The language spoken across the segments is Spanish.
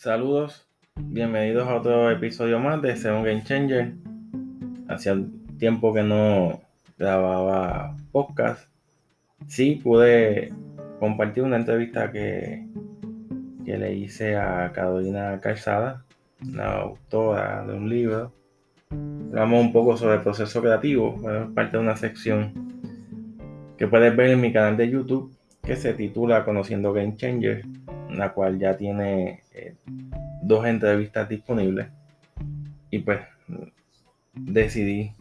Saludos, bienvenidos a otro episodio más de Seven Game Changer. Hacía tiempo que no grababa podcast. Sí, pude compartir una entrevista que, que le hice a Carolina Calzada, la autora de un libro. Hablamos un poco sobre el proceso creativo, es parte de una sección que puedes ver en mi canal de YouTube que se titula Conociendo Game Changer la cual ya tiene eh, dos entrevistas disponibles. Y pues decidí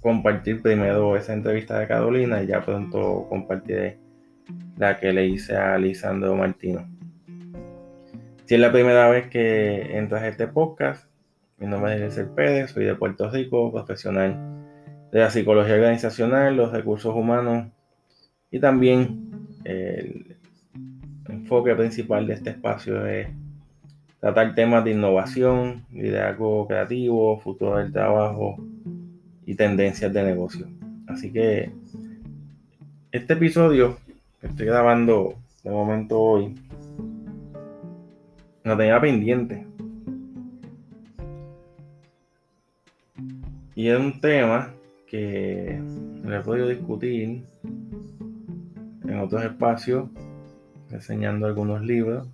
compartir primero esa entrevista de Carolina y ya pronto compartiré la que le hice a Lisandro Martino. Si es la primera vez que entras a este podcast, mi nombre es Eliezer Pérez, soy de Puerto Rico, profesional de la psicología organizacional, los recursos humanos y también el enfoque principal de este espacio es tratar temas de innovación, liderazgo creativo, futuro del trabajo y tendencias de negocio. Así que este episodio que estoy grabando de momento hoy lo tenía pendiente. Y es un tema que le he podido discutir en otros espacios enseñando algunos libros.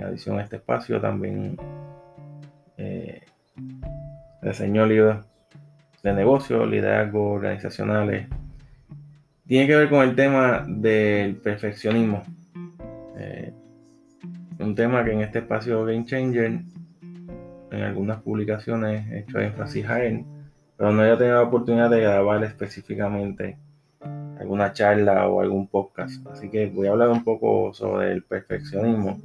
En adición a este espacio también eh, enseñó libros de negocios, liderazgo, organizacionales. Tiene que ver con el tema del perfeccionismo. Eh, un tema que en este espacio Game Changer, en algunas publicaciones he hecho énfasis a él, pero no he tenido la oportunidad de grabar específicamente alguna charla o algún podcast. Así que voy a hablar un poco sobre el perfeccionismo.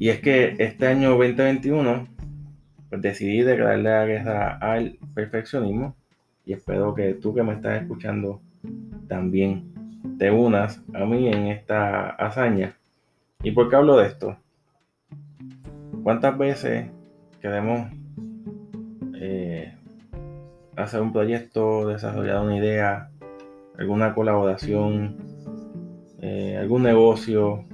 Y es que este año 2021 pues decidí declararle la guerra al perfeccionismo y espero que tú que me estás escuchando también te unas a mí en esta hazaña. ¿Y por qué hablo de esto? ¿Cuántas veces queremos eh, hacer un proyecto, desarrollar una idea, alguna colaboración, eh, algún negocio,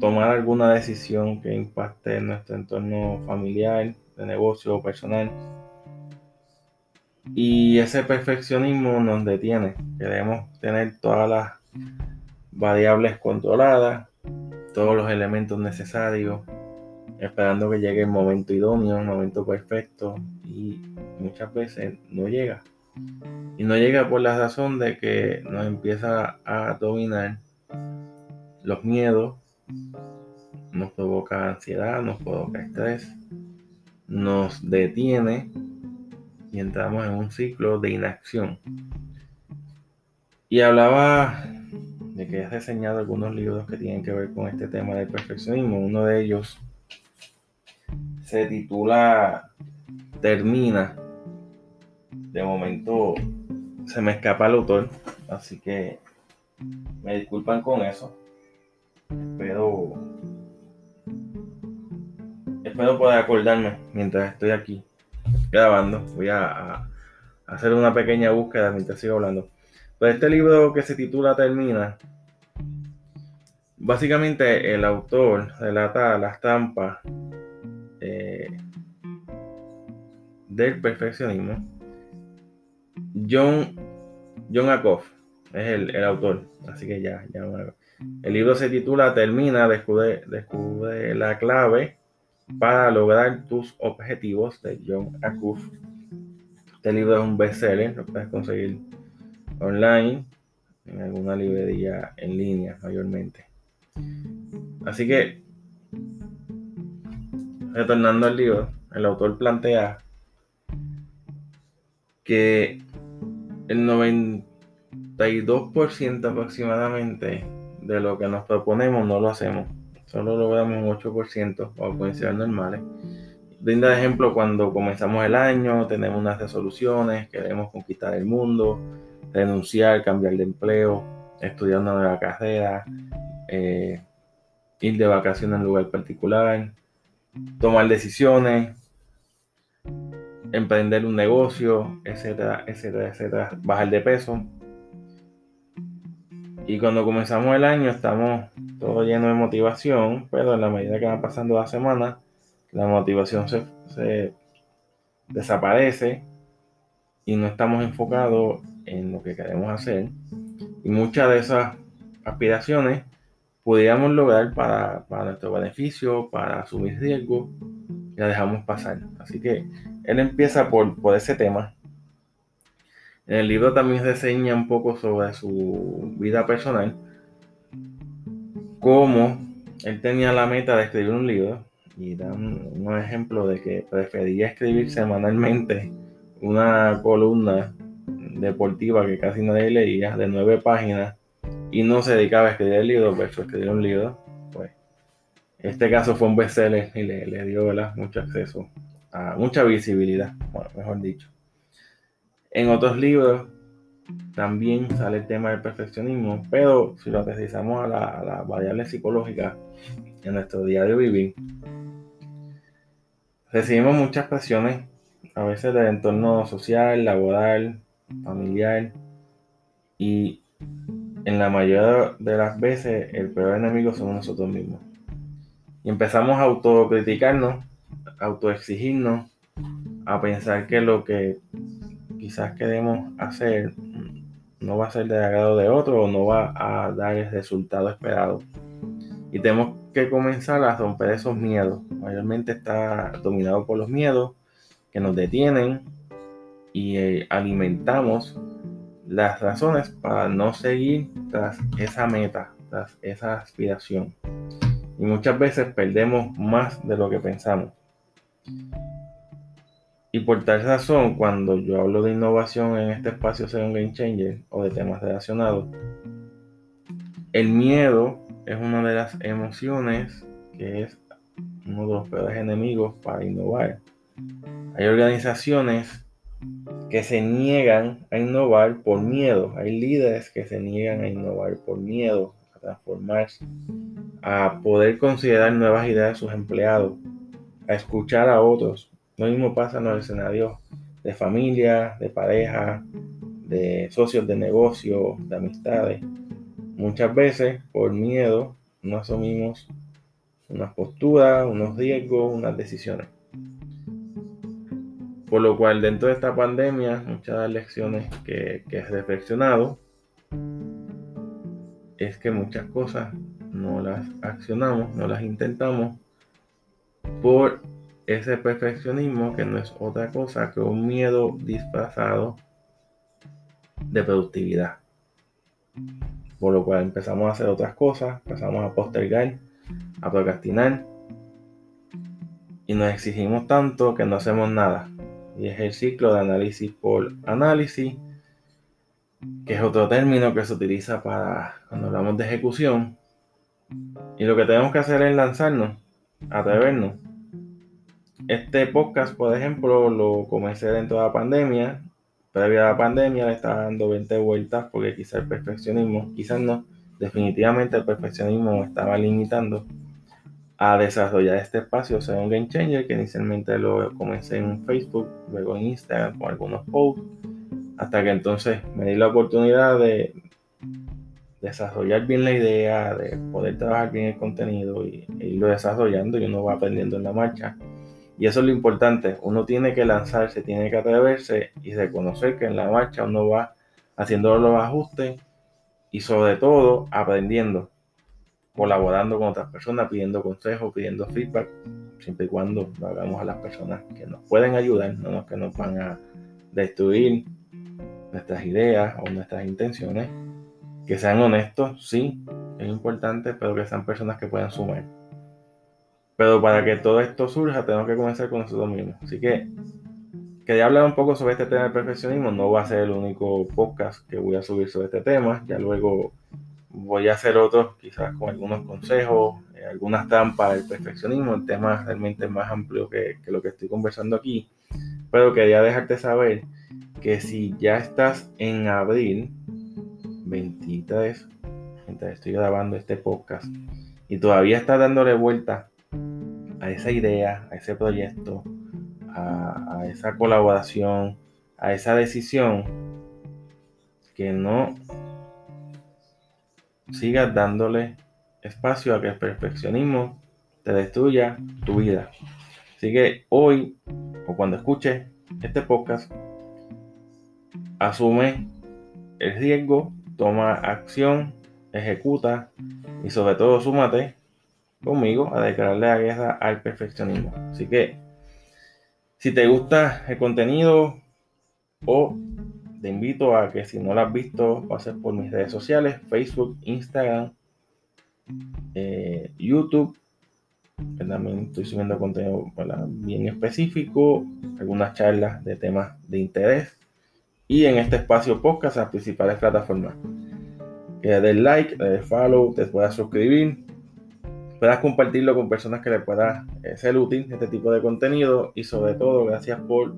tomar alguna decisión que impacte en nuestro entorno familiar, de negocio o personal. Y ese perfeccionismo nos detiene. Queremos tener todas las variables controladas, todos los elementos necesarios, esperando que llegue el momento idóneo, el momento perfecto y muchas veces no llega. Y no llega por la razón de que nos empieza a dominar los miedos, nos provoca ansiedad, nos provoca estrés, nos detiene y entramos en un ciclo de inacción. Y hablaba de que he reseñado algunos libros que tienen que ver con este tema del perfeccionismo. Uno de ellos se titula Termina de momento se me escapa el autor, así que me disculpan con eso. Espero, espero poder acordarme mientras estoy aquí grabando. Voy a, hacer una pequeña búsqueda mientras sigo hablando. Pues este libro que se titula Termina, básicamente el autor relata las trampas eh, del perfeccionismo John, John Akoff es el, autor, así que ya, ya El libro se titula Termina, descubre, descubre la clave para lograr tus objetivos de John Akoff. Este libro es un bestseller, lo puedes conseguir online, en alguna librería en línea mayormente. Así que, retornando al libro, el autor plantea que el 92% aproximadamente de lo que nos proponemos no lo hacemos. Solo logramos un 8% o condiciones normales. Brinda de ejemplo cuando comenzamos el año, tenemos unas resoluciones, queremos conquistar el mundo, renunciar, cambiar de empleo, estudiar una nueva carrera, eh, ir de vacaciones en un lugar particular, tomar decisiones, emprender un negocio, etcétera, etcétera, etcétera, bajar de peso. Y cuando comenzamos el año estamos todo lleno de motivación, pero en la medida que van pasando las semanas, la motivación se, se desaparece y no estamos enfocados en lo que queremos hacer. Y muchas de esas aspiraciones pudiéramos lograr para, nuestro beneficio, para asumir riesgo, y la dejamos pasar. Así que él empieza por, por ese tema. En el libro también reseña un poco sobre su vida personal, cómo él tenía la meta de escribir un libro y da un, ejemplo de que prefería escribir semanalmente una columna deportiva que casi nadie leía, de nueve páginas, y no se dedicaba a escribir el libro, versus escribir un libro, pues este caso fue un bestseller y le, dio mucho acceso a mucha visibilidad, bueno, mejor dicho. En otros libros también sale el tema del perfeccionismo, pero si lo aterrizamos a la, a la variable psicológica en nuestro diario vivir, recibimos muchas presiones a veces del entorno social, laboral, familiar y en la mayoría de las veces el peor enemigo somos nosotros mismos. Y empezamos a autocriticarnos, a autoexigirnos, a pensar que lo que quizás queremos hacer no va a ser de agrado de otro no va a dar el resultado esperado. Y tenemos que comenzar a romper esos miedos. Mayormente está dominado por los miedos que nos detienen y eh, alimentamos las razones para no seguir tras esa meta, tras esa aspiración. Y muchas veces perdemos más de lo que pensamos. Y por tal razón, cuando yo hablo de innovación en este espacio según Game Changer o de temas relacionados, el miedo es una de las emociones que es uno de los peores enemigos para innovar. Hay organizaciones que se niegan a innovar por miedo. Hay líderes que se niegan a innovar por miedo, a transformarse, a poder considerar nuevas ideas de sus empleados, a escuchar a otros. Lo mismo pasa en los escenarios de familia, de pareja, de socios de negocio, de amistades. Muchas veces, por miedo, no asumimos unas posturas, unos riesgos, unas decisiones. Por lo cual, dentro de esta pandemia, muchas de las lecciones que, que he reflexionado es que muchas cosas no las accionamos, no las intentamos por ese perfeccionismo que no es otra cosa que un miedo disfrazado de productividad. Por lo cual empezamos a hacer otras cosas, empezamos a postergar, a procrastinar y nos exigimos tanto que no hacemos nada y es el ciclo de análisis por análisis, que es otro término que se utiliza para cuando hablamos de ejecución. Y lo que tenemos que hacer es lanzarnos, atrevernos. Este podcast, por ejemplo, lo comencé dentro de la pandemia. Previo a la pandemia le estaba dando 20 vueltas porque quizás el perfeccionismo, quizás no, definitivamente el perfeccionismo me estaba limitando a desarrollar este espacio sea un Game Changer que inicialmente lo comencé en Facebook, luego en Instagram con algunos posts, hasta que entonces me di la oportunidad de desarrollar bien la idea, de poder trabajar bien el contenido y, irlo desarrollando y uno va aprendiendo en la marcha. Y eso es lo importante, uno tiene que lanzarse, tiene que atreverse y reconocer que en la marcha uno va haciendo los ajustes y sobre todo aprendiendo colaborando con otras personas, pidiendo consejos, pidiendo feedback, siempre y cuando lo hagamos a las personas que nos pueden ayudar, no los que nos van a destruir nuestras ideas o nuestras intenciones. Que sean honestos, sí, es importante, pero que sean personas que puedan sumar. Pero para que todo esto surja, tenemos que comenzar con nosotros mismos. Así que quería hablar un poco sobre este tema del perfeccionismo. No va a ser el único podcast que voy a subir sobre este tema. Ya luego voy a hacer otros quizás con algunos consejos, eh, algunas trampas del perfeccionismo, el tema realmente más amplio que, lo que estoy conversando aquí. Pero quería dejarte saber que si ya estás en abril 23, mientras estoy grabando este podcast, y todavía estás dándole vuelta a esa idea, a ese proyecto, a, esa colaboración, a esa decisión, que no sigas dándole espacio a que el perfeccionismo te destruya tu vida. Así que hoy o cuando escuches este podcast, asume el riesgo, toma acción, ejecuta y sobre todo súmate conmigo a declararle la guerra al perfeccionismo. Así que si te gusta el contenido o te invito a que si no lo has visto pases por mis redes sociales, Facebook, Instagram, eh, YouTube. También estoy subiendo contenido bien específico, algunas charlas de temas de interés y en este espacio podcast las principales plataformas. Que like, le follow, te puedas suscribir, puedas compartirlo con personas que le pueda eh, ser útil este tipo de contenido y sobre todo gracias por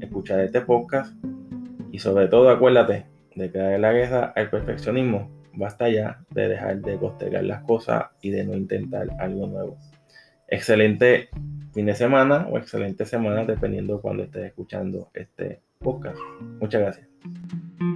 escuchar este podcast y sobre todo acuérdate de que la guerra al perfeccionismo basta ya de dejar de postergar las cosas y de no intentar algo nuevo. Excelente fin de semana o excelente semana dependiendo de cuando estés escuchando este podcast. Muchas gracias.